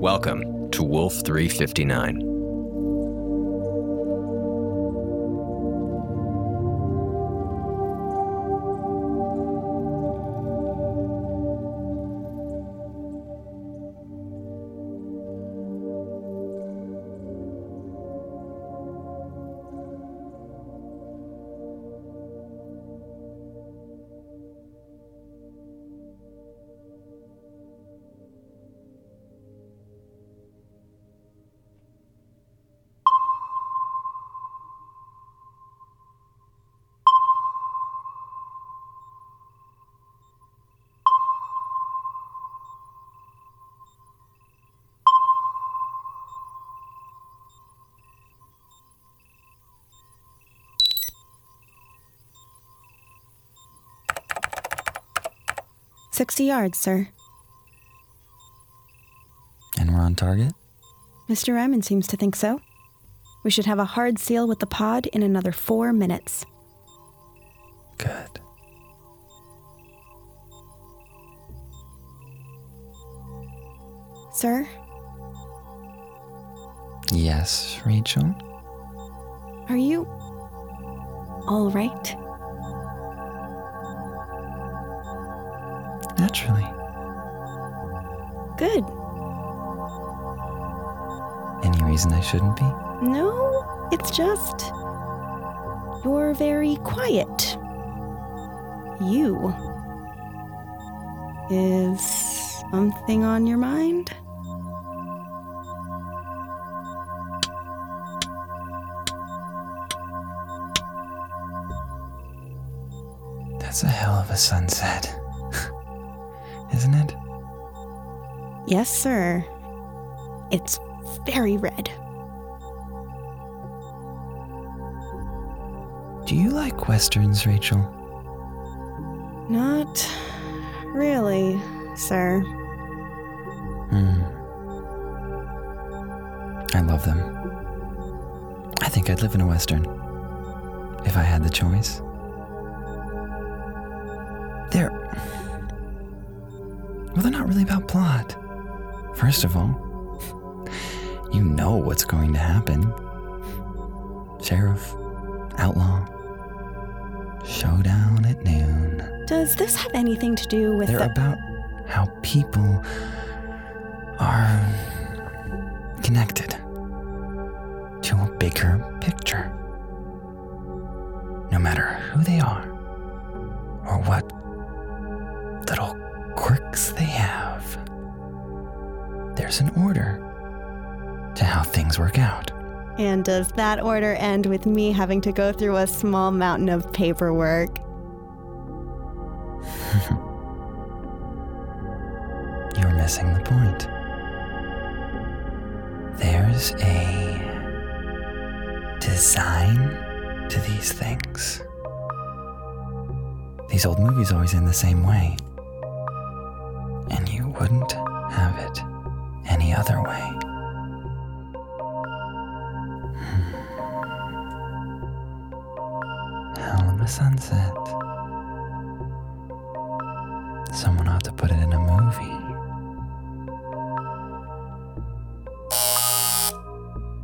Welcome to Wolf 359. Sixty yards, sir. And we're on target? Mr. Ryman seems to think so. We should have a hard seal with the pod in another four minutes. Shouldn't be? No, it's just. You're very quiet. You. Is something on your mind? That's a hell of a sunset. Isn't it? Yes, sir. It's very red. Do you like westerns, Rachel? Not really, sir. Hmm. I love them. I think I'd live in a western. If I had the choice. They're. Well, they're not really about plot. First of all, you know what's going to happen sheriff, outlaw, showdown at noon. Does this have anything to do with They're the. about how people are connected to a bigger picture. No matter who they are or what little quirks they have, there's an order to how things work out. And does that order end with me having to go through a small mountain of paperwork? You're missing the point. There's a design to these things. These old movies always end the same way. And you wouldn't have it any other way. the sunset. Someone ought to put it in a movie.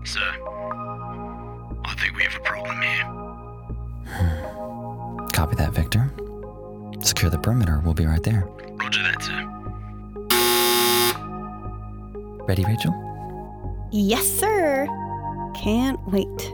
Sir, I think we have a problem here. Hmm. Copy that, Victor. Secure the perimeter. We'll be right there. Roger that, sir. Ready, Rachel? Yes, sir. Can't wait.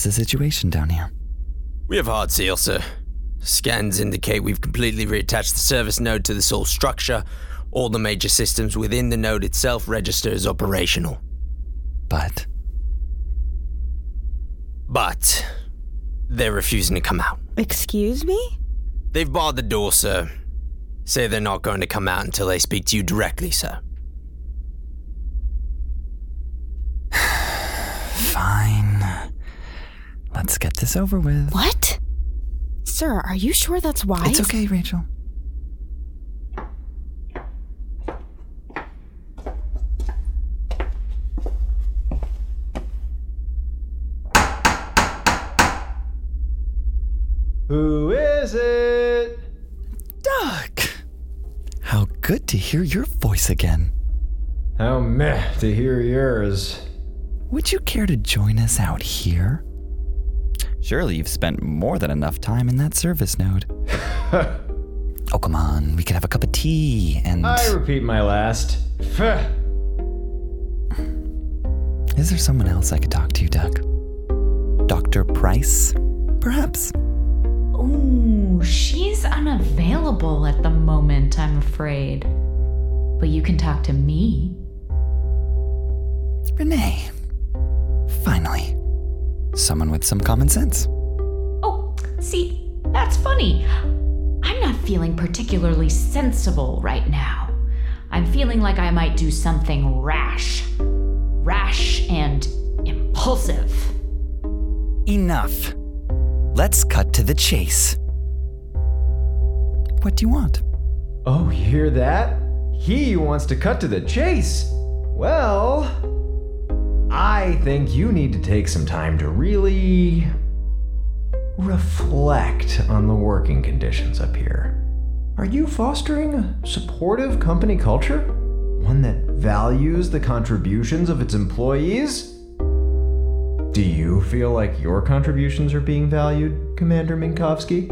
What is the situation down here? We have hard seal, sir. Scans indicate we've completely reattached the service node to the Sol structure. All the major systems within the node itself register as operational. But But they're refusing to come out. Excuse me? They've barred the door, sir. Say they're not going to come out until they speak to you directly, sir. fine. Let's get this over with. What? Sir, are you sure that's wise? It's okay, Rachel. Who is it? Doug! How good to hear your voice again. How meh to hear yours. Would you care to join us out here? Surely you've spent more than enough time in that service node. oh, come on. We could have a cup of tea and. I repeat my last. Is there someone else I could talk to, Doug? Dr. Pryce, perhaps? Ooh, she's unavailable at the moment, I'm afraid. But you can talk to me. Renee. Finally. Someone with some common sense. Oh, see, that's funny. I'm not feeling particularly sensible right now. I'm feeling like I might do something rash. Rash and impulsive. Enough. Let's cut to the chase. What do you want? Oh, you hear that? He wants to cut to the chase. Well, I think you need to take some time to really reflect on the working conditions up here. Are you fostering a supportive company culture? One that values the contributions of its employees? Do you feel like your contributions are being valued, Commander Minkowski?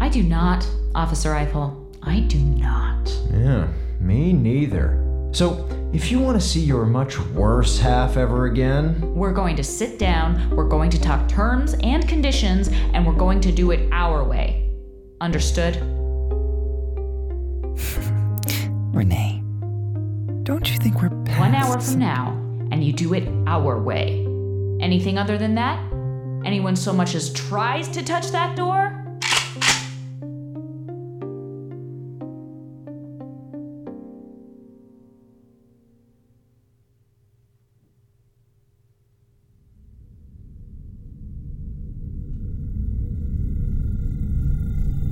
I do not, Officer Eiffel. I do not. Yeah, me neither. So, if you want to see your much worse half ever again, We're going to sit down, we're going to talk terms and conditions, and we're going to do it our way. Understood? Renee, don't you think we're past One hour from now, and you do it our way. Anything other than that? Anyone so much as tries to touch that door?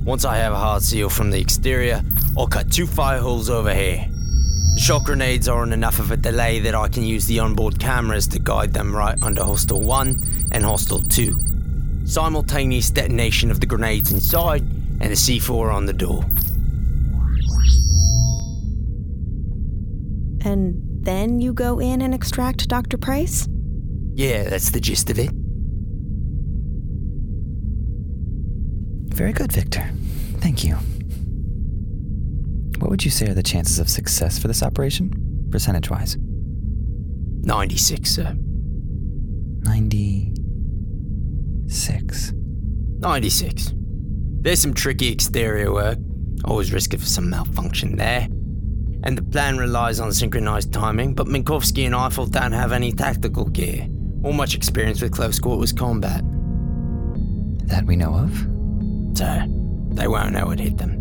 Once I have a hard seal from the exterior, I'll cut two fire holes over here. The shock grenades are on enough of a delay that I can use the onboard cameras to guide them right under Hostel 1 and Hostel 2. Simultaneous detonation of the grenades inside and the C4 on the door. And then you go in and extract Dr. Pryce? Yeah, that's the gist of it. Very good, Victor. Thank you. What would you say are the chances of success for this operation, percentage wise? 96, sir. 96. 96. There's some tricky exterior work, always risk of some malfunction there. And the plan relies on synchronized timing, but Minkowski and Eiffel don't have any tactical gear or much experience with close quarters combat. That we know of? So, uh, they won't know it hit them.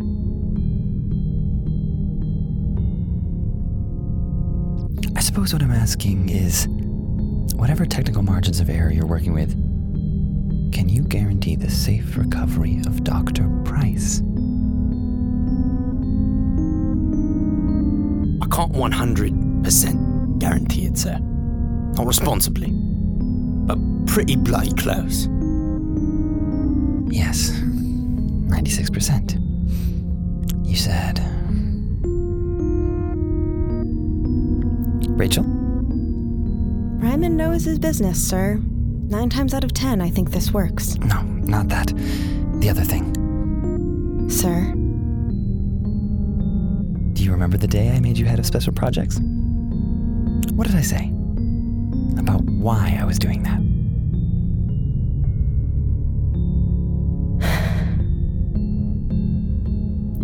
I suppose what I'm asking is whatever technical margins of error you're working with, can you guarantee the safe recovery of Dr. Pryce? I can't 100% guarantee it, sir. Not responsibly. But pretty bloody close. Yes, 96%. You said. Rachel? Ryman knows his business, sir. Nine times out of ten, I think this works. No, not that. The other thing. Sir, Do you remember the day I made you head of special projects? What did I say? About why I was doing that?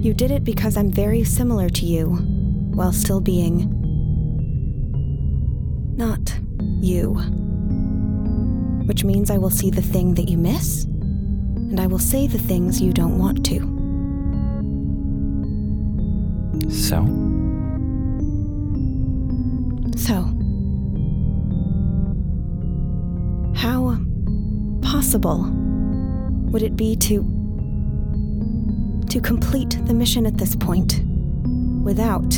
You did it because I'm very similar to you, while still being. not you. Which means I will see the thing that you miss, and I will say the things you don't want to. So, So, how possible would it be to to complete the mission at this point without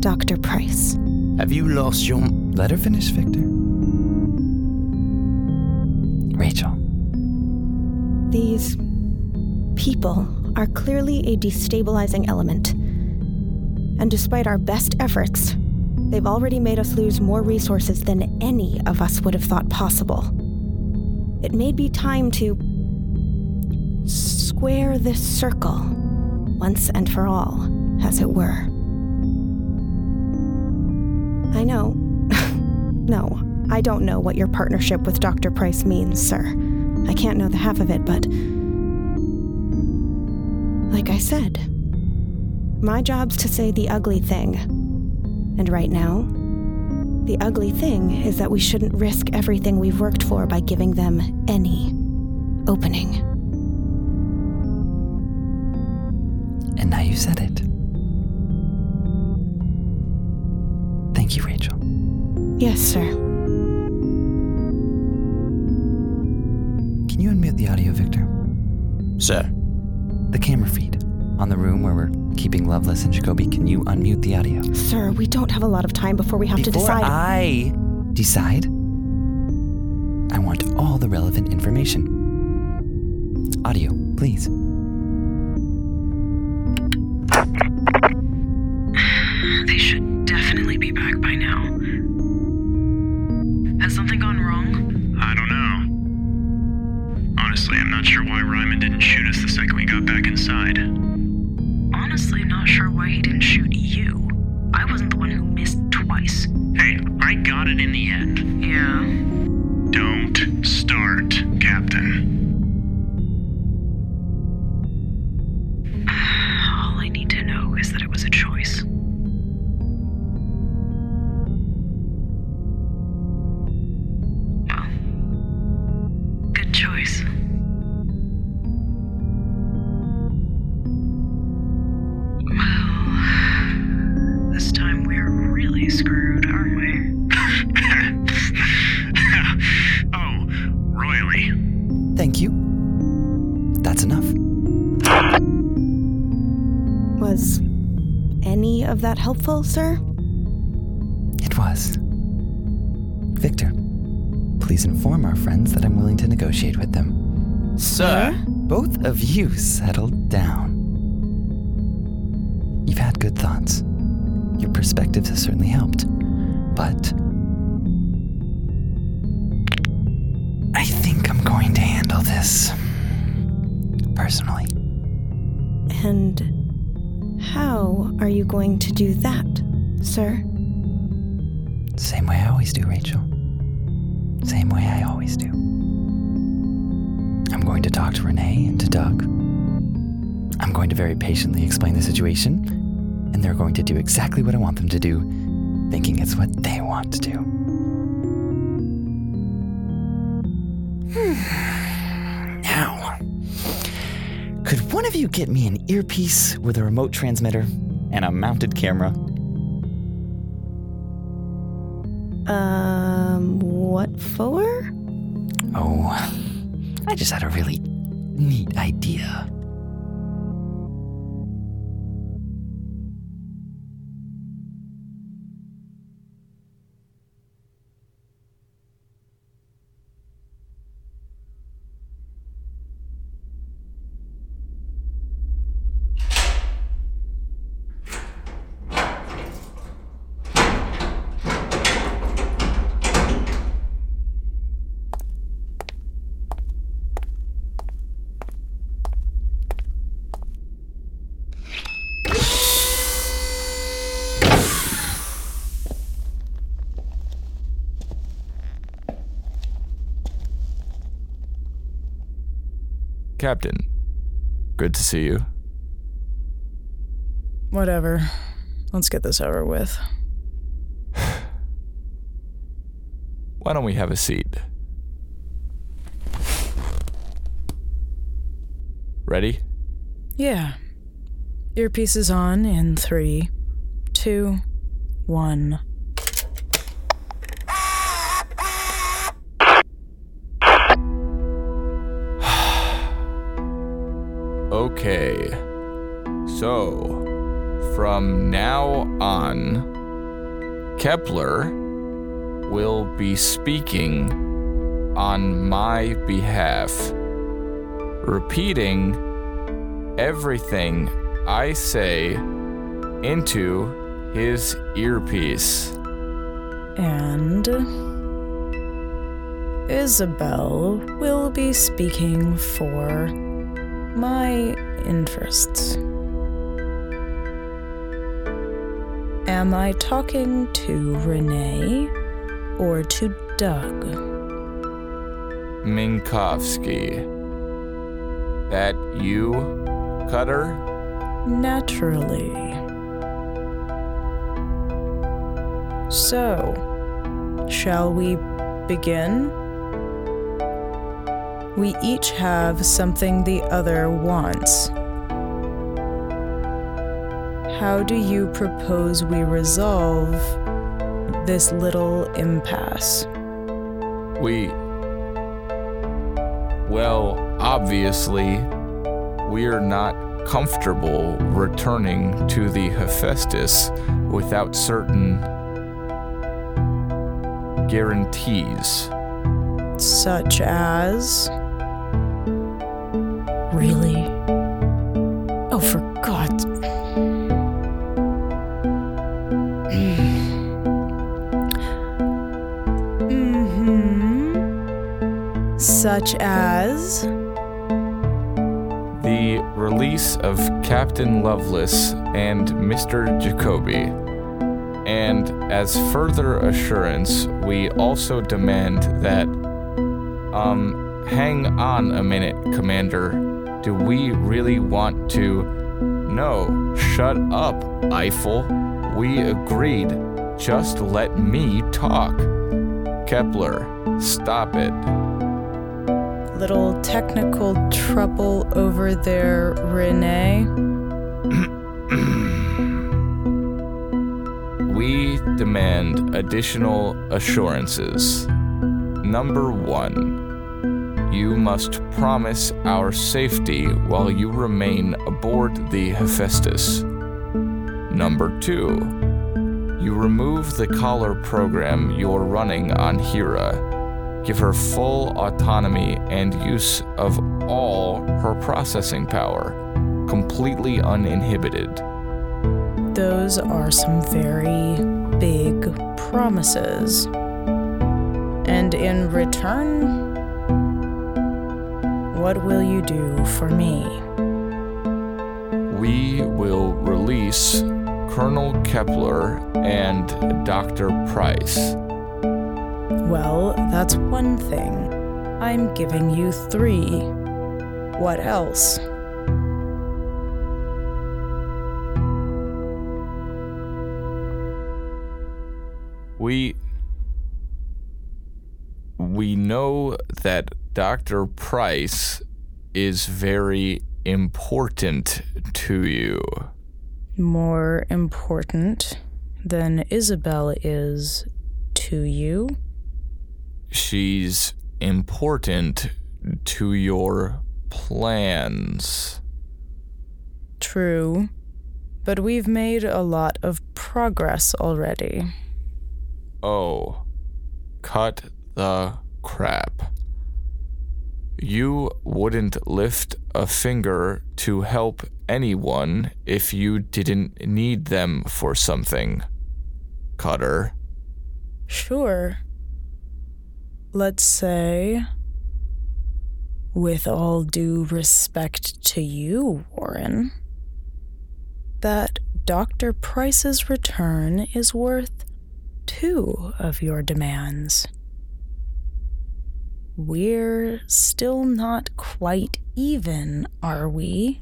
Dr. Pryce? Have you lost your. let her finish, Victor. Rachel, These people are clearly a destabilizing element. And despite our best efforts, they've already made us lose more resources than any of us would have thought possible. It may be time to square this circle once and for all, as it were. I know. no, I don't know what your partnership with Dr. Pryce means, sir. I can't know the half of it, but. Like I said, my job's to say the ugly thing. And right now, the ugly thing is that we shouldn't risk everything we've worked for by giving them any opening. And now you said it. Thank you, Rachel. Yes, sir. Can you unmute the audio, Victor? Sir. The camera feed on the room where we're keeping Loveless and Jacobi. Can you unmute the audio? Sir, we don't have a lot of time before we have to Before decide. I decide, I want all the relevant information. Audio, please. Helpful, sir? It was. Victor, please inform our friends that I'm willing to negotiate with them. Sir? Both of you settled down. You've had good thoughts. Your perspectives have certainly helped. Do that, sir? Same way I always do, Rachel. Same way I always do. I'm going to talk to Renee and to Doug. I'm going to very patiently explain the situation, and they're going to do exactly what I want them to do, thinking it's what they want to do. now, could one of you get me an earpiece with a remote transmitter and a mounted camera? Um, what for? Oh, I just had a really neat idea. Captain, good to see you. Whatever. Let's get this over with. Why don't we have a seat? Ready? Yeah. Earpieces on in three, two, one. Okay. So, from now on, Kepler will be speaking on my behalf, repeating everything I say into his earpiece. And. Isabel will be speaking for my interests. Am I talking to Renee or to Doug? Minkowski. That you, Cutter? Naturally. So, shall we begin? We each have something the other wants. How do you propose we resolve this little impasse? We. Well, obviously, we're not comfortable returning to the Hephaestus without certain guarantees. Such as. Really? Oh, for God's. mm-hmm. Such as. The release of Captain Lovelace and Mr. Jacobi. And as further assurance, we also demand that. Um, hang on a minute, Commander. Do we really want to. No, shut up, Eiffel. We agreed. Just let me talk. Kepler, stop it. Little technical trouble over there, Renee. We demand additional assurances. Number one, you must promise our safety while you remain aboard the Hephaestus. Number two, you remove the collar program you're running on Hera. Give her full autonomy and use of all her processing power, completely uninhibited. Those are some very big promises. And in return, what will you do for me? We will release Colonel Kepler and Dr. Pryce. Well, that's one thing. I'm giving you three. What else? We we know that Dr. Pryce is very important to you. More important than Isabel is to you? She's important to your plans. True. But we've made a lot of progress already. Oh, cut the crap. You wouldn't lift a finger to help anyone if you didn't need them for something. Cutter. Sure. Let's say, with all due respect to you, Warren, that Dr. Pryce's return is worth two of your demands. We're still not quite even, are we?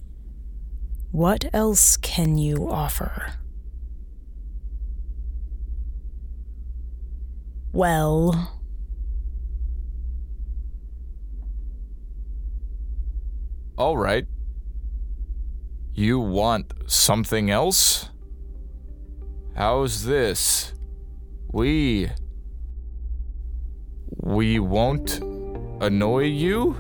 What else can you offer? Well, All right. You want something else? How's this? We. We won't annoy you?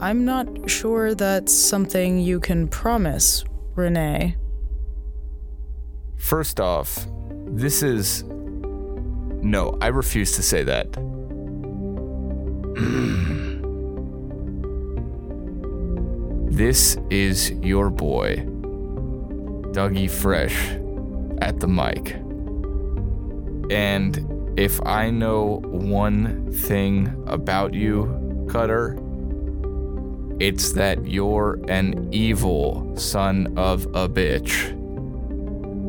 I'm not sure that's something you can promise, Renee. First off, this is. No, I refuse to say that. this is your boy, Dougie Fresh, at the mic. And if I know one thing about you, Cutter, it's that you're an evil son of a bitch.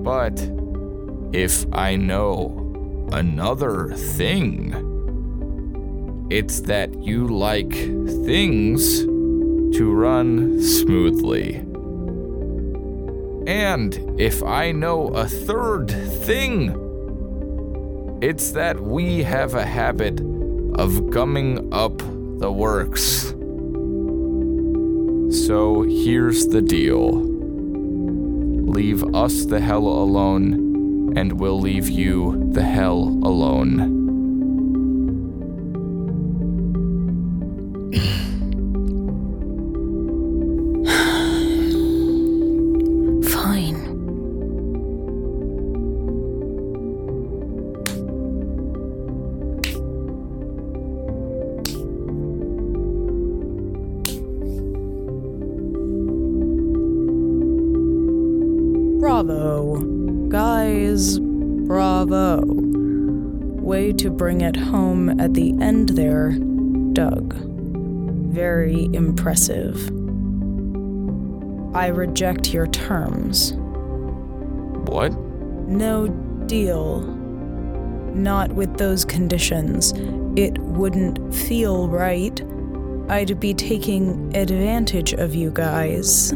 But if I know another thing, it's that you like things to run smoothly. And if I know a third thing, it's that we have a habit of gumming up the works. So here's the deal leave us the hell alone, and we'll leave you the hell alone. Reject your terms. What? No deal. Not with those conditions. It wouldn't feel right. I'd be taking advantage of you guys.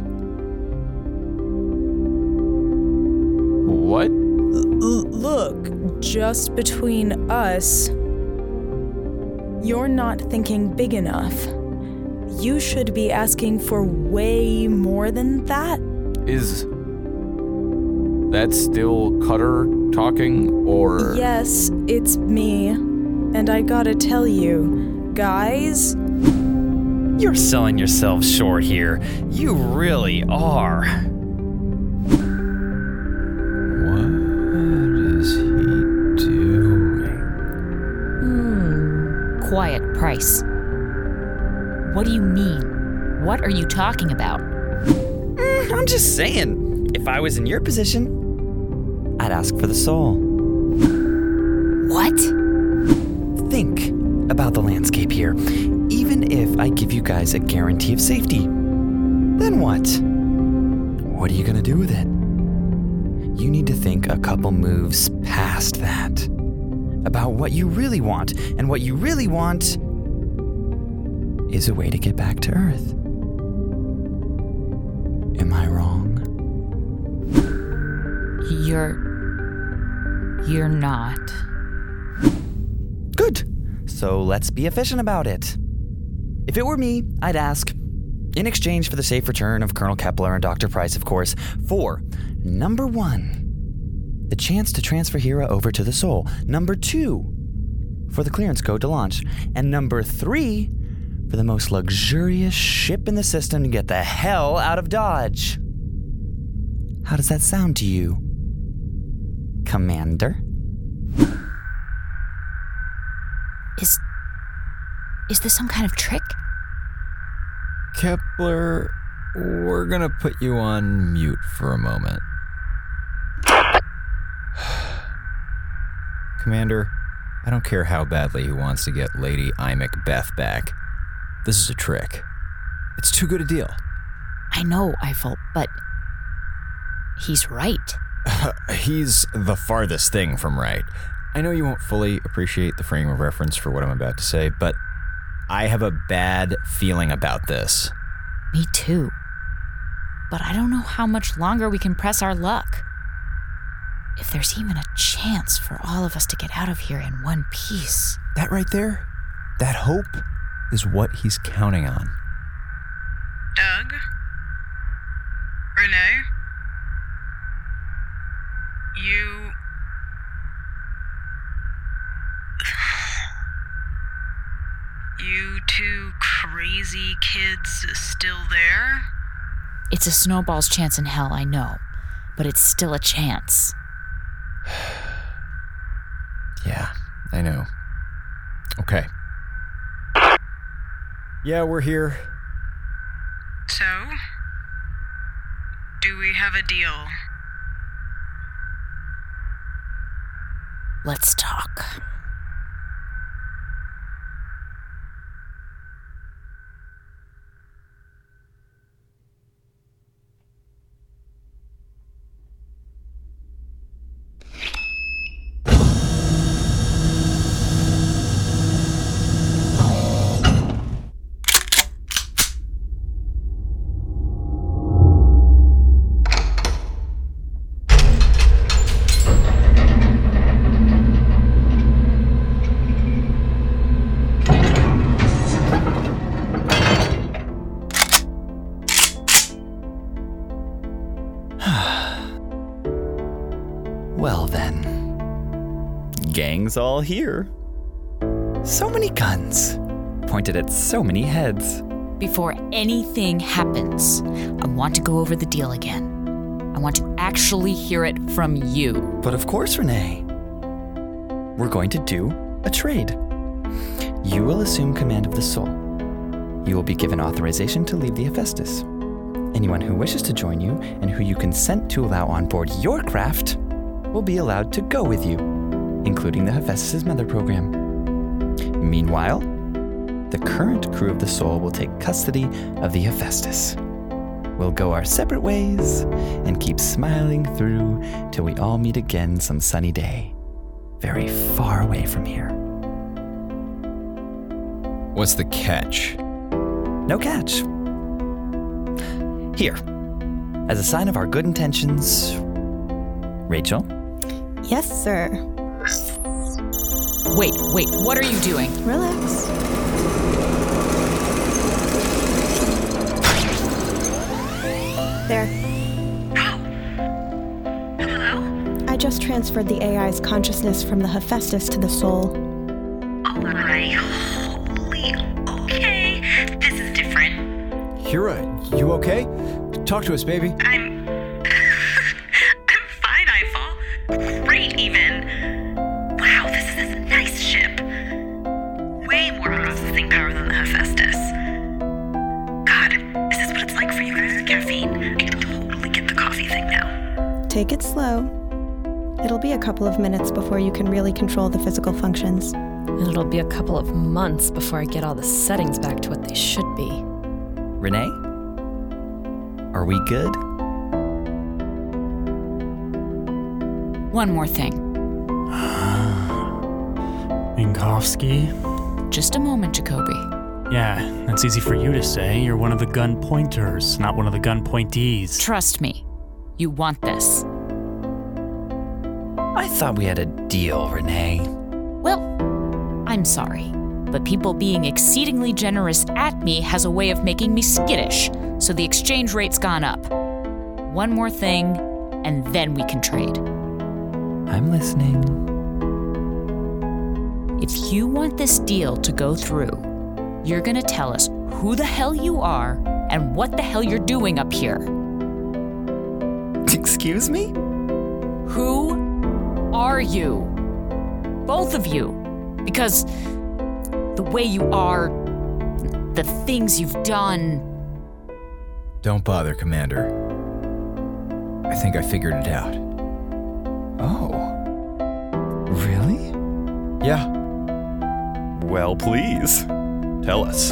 What? L- look, just between us, you're not thinking big enough. You should be asking for way more than that. Is that still Cutter talking, or. Yes, it's me. And I gotta tell you, guys, You're selling yourself short here. You really are. What is he doing? Hmm. Quiet, Pryce. What do you mean? What are you talking about? Mm, I'm just saying, if I was in your position, I'd ask for the Sol. What? Think about the landscape here. Even if I give you guys a guarantee of safety, then what? What are you gonna do with it? You need to think a couple moves past that. About what you really want, and what you really want is a way to get back to Earth. Am I wrong? You're. You're not. Good. So let's be efficient about it. If it were me, I'd ask, in exchange for the safe return of Colonel Kepler and Dr. Pryce, of course, for number one, the chance to transfer Hera over to the Sol. Number two, for the clearance code to launch. And number three, for the most luxurious ship in the system to get the hell out of Dodge. How does that sound to you, Commander? Is. Is this some kind of trick? Kepler, we're gonna put you on mute for a moment. Commander, I don't care how badly he wants to get Lady Macbeth back. This is a trick. It's too good a deal. I know, Eiffel, but. He's right. He's the farthest thing from right. I know you won't fully appreciate the frame of reference for what I'm about to say, but I have a bad feeling about this. Me too. But I don't know how much longer we can press our luck. If there's even a chance for all of us to get out of here in one piece. That right there, that hope, is what he's counting on. Doug? Renee? You. You two crazy kids still there? It's a snowball's chance in hell, I know. But it's still a chance. Yeah, I know. Okay. Yeah, we're here. So? Do we have a deal? Let's talk. All here. So many guns, pointed at so many heads. Before anything happens, I want to go over the deal again. I want to actually hear it from you. But of course, Renee. We're going to do a trade. You will assume command of the Sol. You will be given authorization to leave the Hephaestus. Anyone who wishes to join you and who you consent to allow on board your craft will be allowed to go with you, including the Hephaestus Mother Program. Meanwhile, the current crew of the Sol will take custody of the Hephaestus. We'll go our separate ways and keep smiling through till we all meet again some sunny day, very far away from here. What's the catch? No catch. Here, as a sign of our good intentions, Rachel, Yes, sir. Wait, wait, what are you doing? Relax. There. Hello? I just transferred the AI's consciousness from the Hephaestus to the Sol. Oh my holy. Okay. This is different. Hera, you okay? Talk to us, baby. I'm. Couple of minutes before you can really control the physical functions. And it'll be a couple of months before I get all the settings back to what they should be. Renee, are we good? One more thing. Minkowski? Just a moment, Jacobi. Yeah, that's easy for you to say. You're one of the gun pointers, not one of the gun pointees. Trust me. You want this. I thought we had a deal, Renee. Well, I'm sorry, but people being exceedingly generous at me has a way of making me skittish, so the exchange rate's gone up. One more thing, and then we can trade. I'm listening. If you want this deal to go through, you're gonna tell us who the hell you are and what the hell you're doing up here. Excuse me? Who are you? Both of you. Because the way you are, the things you've done. Don't bother, Commander. I think I figured it out. Oh. Really? Yeah. Well, please. Tell us.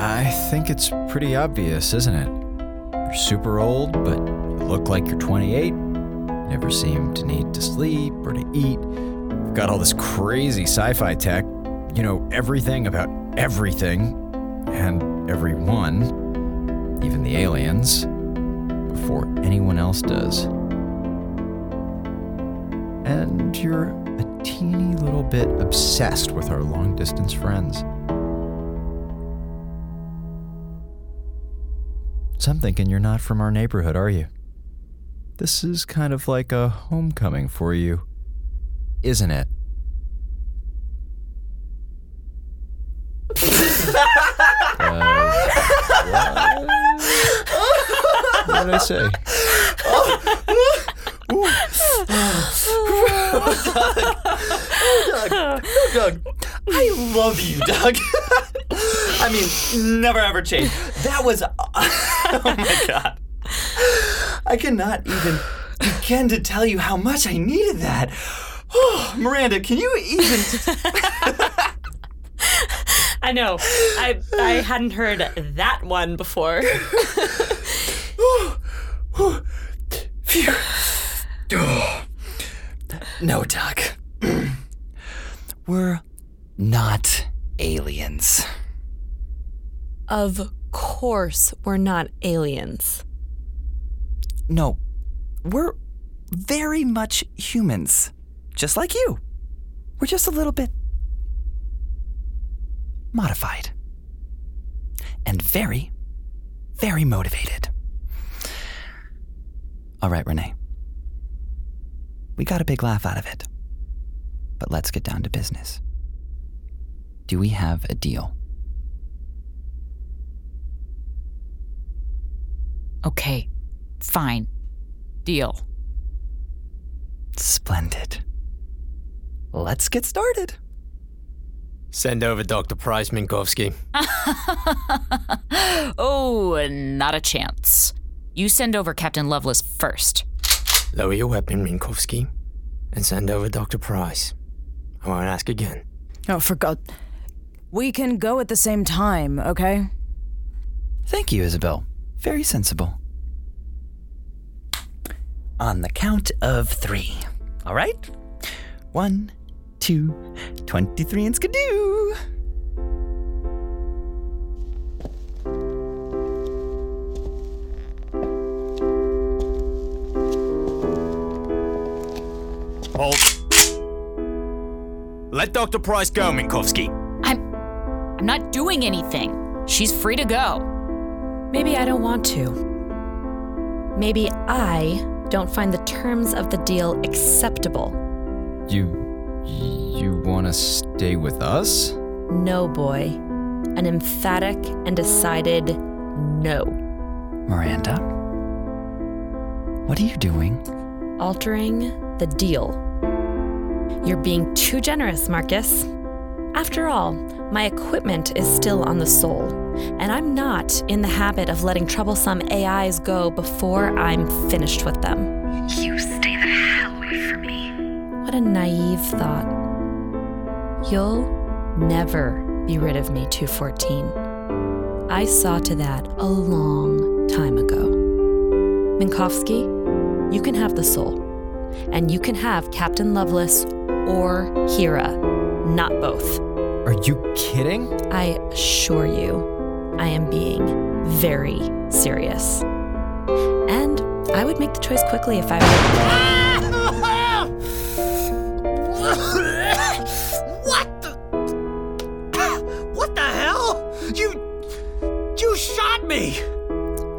I think it's pretty obvious, isn't it? You're super old, but you look like you're 28. Never seem to need to sleep or to eat. You've got all this crazy sci fi tech. You know everything about everything and everyone, even the aliens, before anyone else does. And you're a teeny little bit obsessed with our long distance friends. So I'm thinking you're not from our neighborhood, are you? This is kind of like a homecoming for you, isn't it? Uh, what? what did I say? Doug, Doug, I love you, Doug. I mean, never ever change. That was. Oh my god. I cannot even begin to tell you how much I needed that. Oh, Miranda, can you even. I know. I I hadn't heard that one before. Phew. No, Doug. We're not aliens. Of course, we're not aliens. No, we're very much humans. Just like you. We're just a little bit modified. And very, very motivated. All right, Renee. We got a big laugh out of it. But let's get down to business. Do we have a deal? Okay, fine. Deal. Splendid. Let's get started. Send over Dr. Pryce Minkowski. oh, not a chance. You send over Captain Lovelace first. Lower your weapon, Minkowski, and send over Dr. Pryce. I won't ask again. Oh, for God. We can go at the same time, okay? Thank you, Isabel. Very sensible. On the count of three. All right? One, two, 23 and skidoo. Halt. Let Dr. Pryce go, Minkowski. I'm I'm not doing anything. She's free to go. Maybe I don't want to. Maybe I don't find the terms of the deal acceptable. You. you want to stay with us? No, boy. An emphatic and decided no. Miranda? What are you doing? Altering the deal. You're being too generous, Marcus. After all, my equipment is still on the Sol, and I'm not in the habit of letting troublesome AIs go before I'm finished with them. What a naive thought. You'll never be rid of me, 214. I saw to that a long time ago. Minkowski, you can have the Sol, and you can have Captain Lovelace or Hera, not both. Are you kidding? I assure you, I am being very serious. And I would make the choice quickly if I were.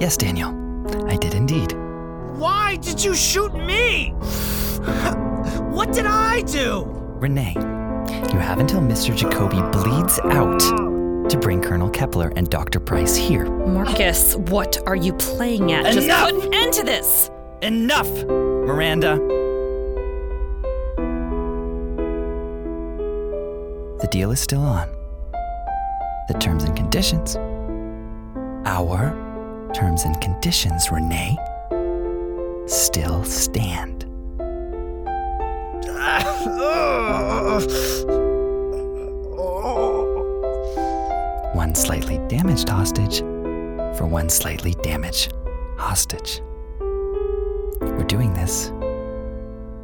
Yes, Daniel. I did indeed. Why did you shoot me? What did I do? Renee, you have until Mr. Jacobi bleeds out to bring Colonel Kepler and Dr. Pryce here. Marcus, what are you playing at? Just Enough! put an end to this! Enough, Miranda. The deal is still on. The terms and conditions. Our terms and conditions, Renee, still stand. One slightly damaged hostage for one slightly damaged hostage. We're doing this,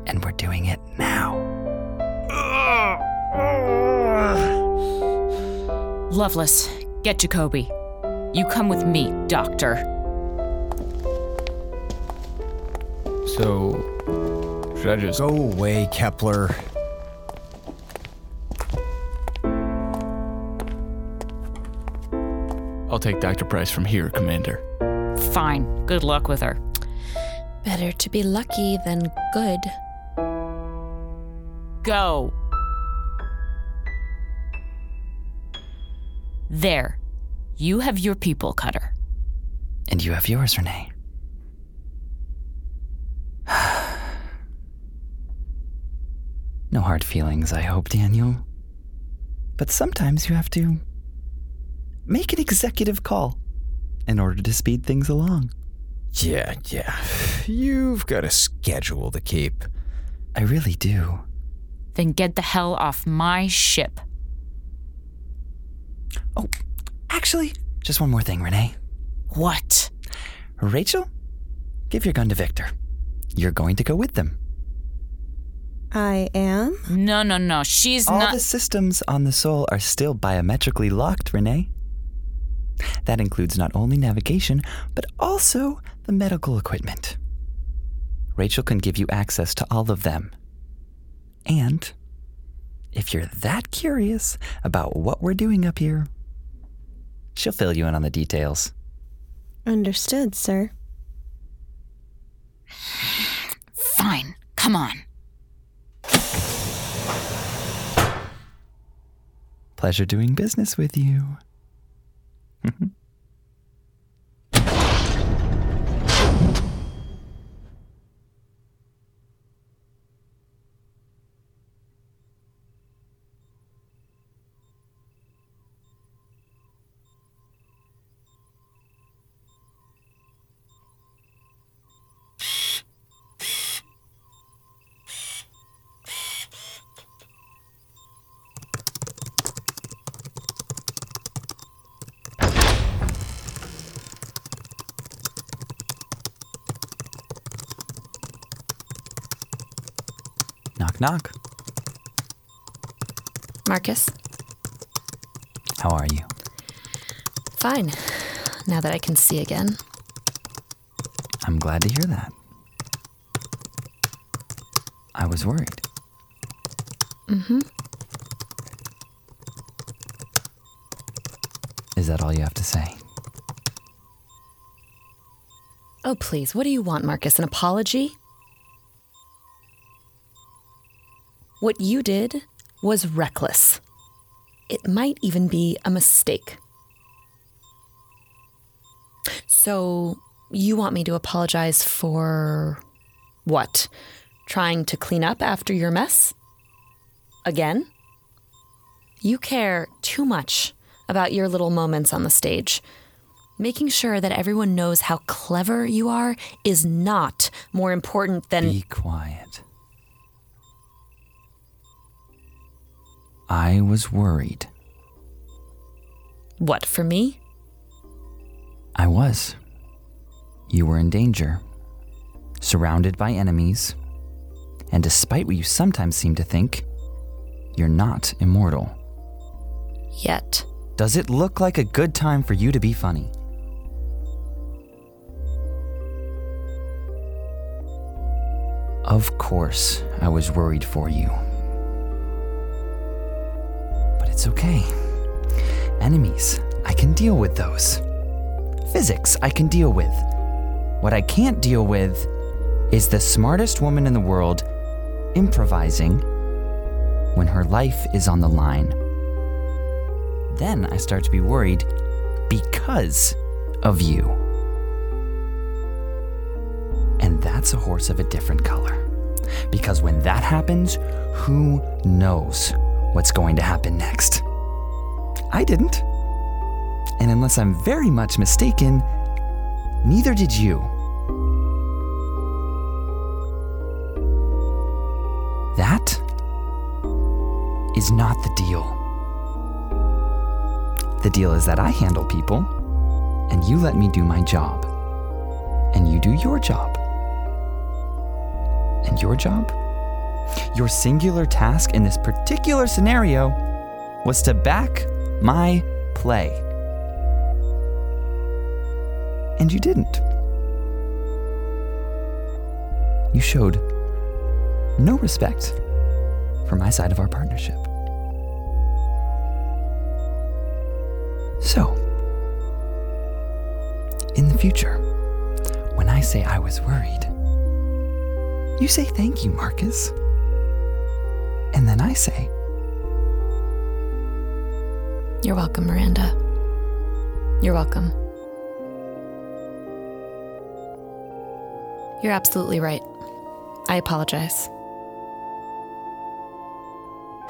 and we're doing it now. Lovelace, get Jacobi. You come with me, Doctor. So, should I just go away, Kepler? I'll take Dr. Pryce from here, Commander. Fine. Good luck with her. Better to be lucky than good. Go. There. You have your people, Cutter. And you have yours, Renee. no hard feelings, I hope, Daniel. But sometimes you have to make an executive call in order to speed things along. Yeah, yeah. You've got a schedule to keep. I really do. Then get the hell off my ship. Oh, actually, just one more thing, Renee. What? Rachel, give your gun to Victor. You're going to go with them. I am? No, no, no. She's All not. the systems on the Sol are still biometrically locked, Renee. That includes not only navigation, but also the medical equipment. Rachel can give you access to all of them. And if you're that curious about what we're doing up here, she'll fill you in on the details. Understood, sir. Fine. Come on. Pleasure doing business with you. knock, knock. Marcus, How are you? fine. Now that I can see again. I'm glad to hear that. I was worried. Mm-hmm. Is that all you have to say? Oh, please. What do you want, Marcus? An apology? What you did was reckless. It might even be a mistake. So, you want me to apologize for what? Trying to clean up after your mess? Again? You care too much about your little moments on the stage. Making sure that everyone knows how clever you are is not more important than. Be quiet. I was worried. What, for me? I was. You were in danger, surrounded by enemies, and despite what you sometimes seem to think, you're not immortal. Yet. Does it look like a good time for you to be funny? Of course, I was worried for you. It's okay. Enemies, I can deal with those. Physics, I can deal with. What I can't deal with is the smartest woman in the world improvising when her life is on the line. Then I start to be worried because of you. And that's a horse of a different color. Because when that happens, who knows what's going to happen next? I didn't. And unless I'm very much mistaken, neither did you. That is not the deal. The deal is that I handle people, and you let me do my job. And you do your job. And your job? Your singular task in this particular scenario was to back my play. And you didn't. You showed no respect for my side of our partnership. So, in the future, when I say I was worried, you say thank you, Marcus. I say, You're welcome, Miranda. You're welcome. You're absolutely right. I apologize.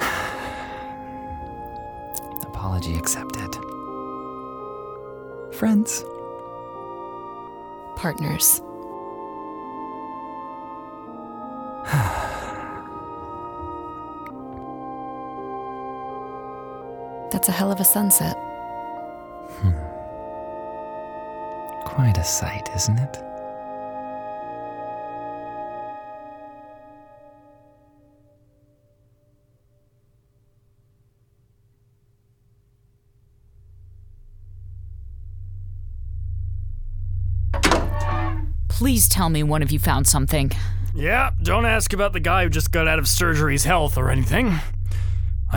apology accepted. Friends. Partners. A hell of a sunset. Hmm. Quite a sight, isn't it? Please tell me one of you found something. Yeah, don't ask about the guy who just got out of surgery's health or anything.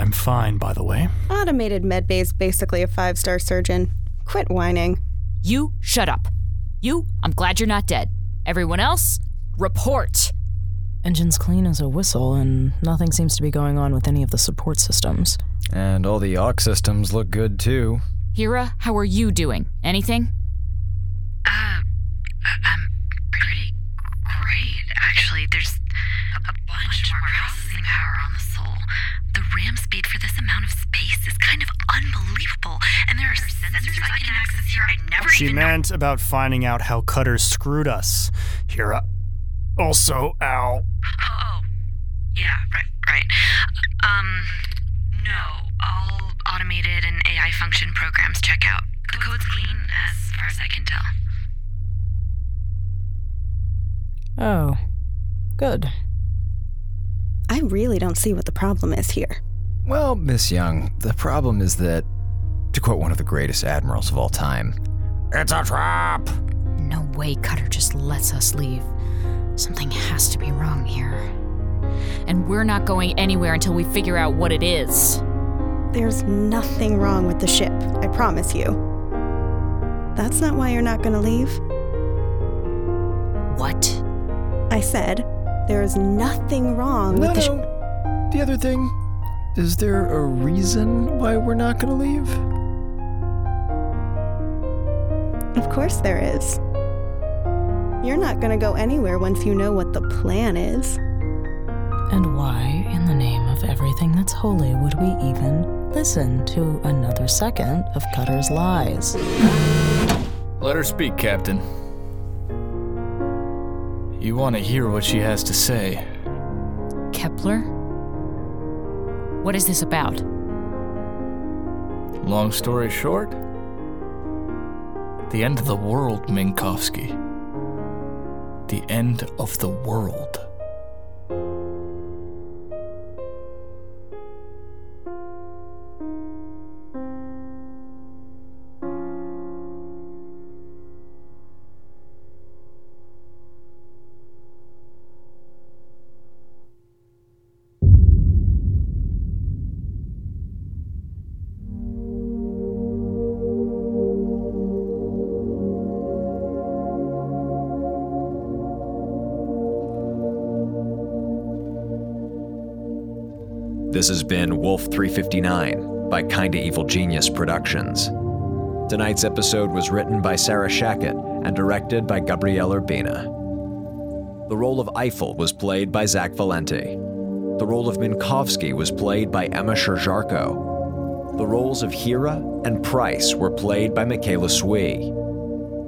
I'm fine, by the way. Automated medbay's basically a five star surgeon. Quit whining. You shut up. You, I'm glad you're not dead. Everyone else, report. Engine's clean as a whistle, and nothing seems to be going on with any of the support systems. And all the aux systems look good too. Hera, how are you doing? Anything? She meant about finding out how Cutter screwed us. Hera. Also, Al. Oh, yeah, right, right. Um, no, all automated and AI function programs check out. The code's clean, as far as I can tell. Oh, good. I really don't see what the problem is here. Well, Miss Young, the problem is that, to quote one of the greatest admirals of all time, it's a trap. No way Cutter just lets us leave. Something has to be wrong here. And we're not going anywhere until we figure out what it is. There's nothing wrong with the ship, I promise you. That's not why you're not gonna leave. What? I said, there's nothing wrong No, with the ship. no. The other thing, is there a reason why we're not going to leave? Of course there is. You're not gonna go anywhere once you know what the plan is. And why, in the name of everything that's holy, would we even listen to another second of Cutter's lies? Let her speak, Captain. You want to hear what she has to say. Kepler? What is this about? Long story short, the end of the world, Minkowski. The end of the world. Wolf 359 by Kinda Evil Genius Productions. Tonight's episode was written by Sarah Shachat and directed by Gabriel Urbina. The role of Eiffel was played by Zach Valenti. The role of Minkowski was played by Emma Sherr-Ziarko. The roles of Hera and Pryce were played by Michaela Swee.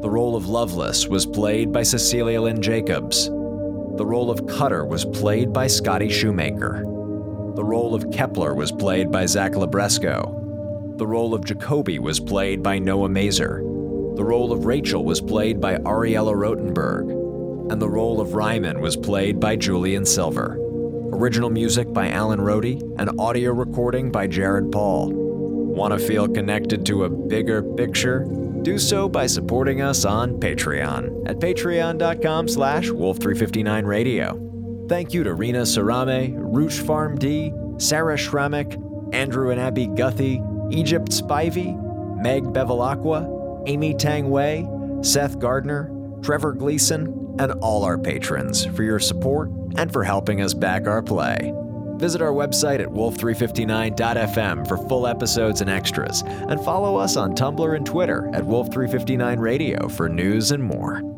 The role of Lovelace was played by Cecilia Lynn Jacobs. The role of Cutter was played by Scotty Shoemaker. The role of Kepler was played by Zach Libresco. The role of Jacobi was played by Noah Masur. The role of Rachel was played by Ariella Rotenberg. And the role of Ryman was played by Julian Silver. Original music by Alan Rohde and audio recording by Jared Paul. Want to feel connected to a bigger picture? Do so by supporting us on Patreon at patreon.com slash wolf359radio. Thank you to Rena Sarame, Roosh Farm D, Sarah Shramek, Andrew and Abby Guthie, Egypt Spivey, Meg Bevilacqua, Amy Tang Wei, Seth Gardner, Trevor Gleason, and all our patrons for your support and for helping us back our play. Visit our website at wolf359.fm for full episodes and extras, and follow us on Tumblr and Twitter at wolf359radio for news and more.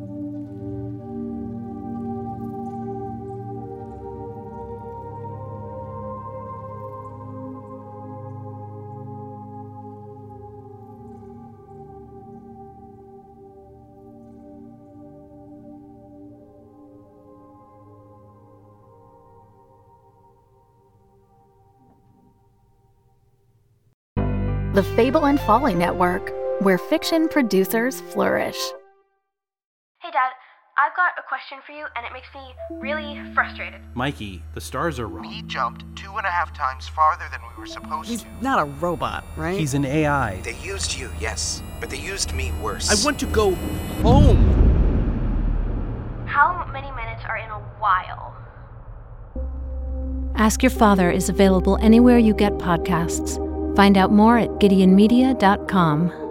The Fable and Folly Network, where fiction producers flourish. Hey, Dad, I've got a question for you, and it makes me really frustrated. Mikey, the stars are wrong. He jumped two and a half times farther than we were supposed He's to. not a robot, right? He's an AI. They used you, yes, but they used me worse. I want to go home. How many minutes are in a while? Ask Your Father is available anywhere you get podcasts. Find out more at gideonmedia.com.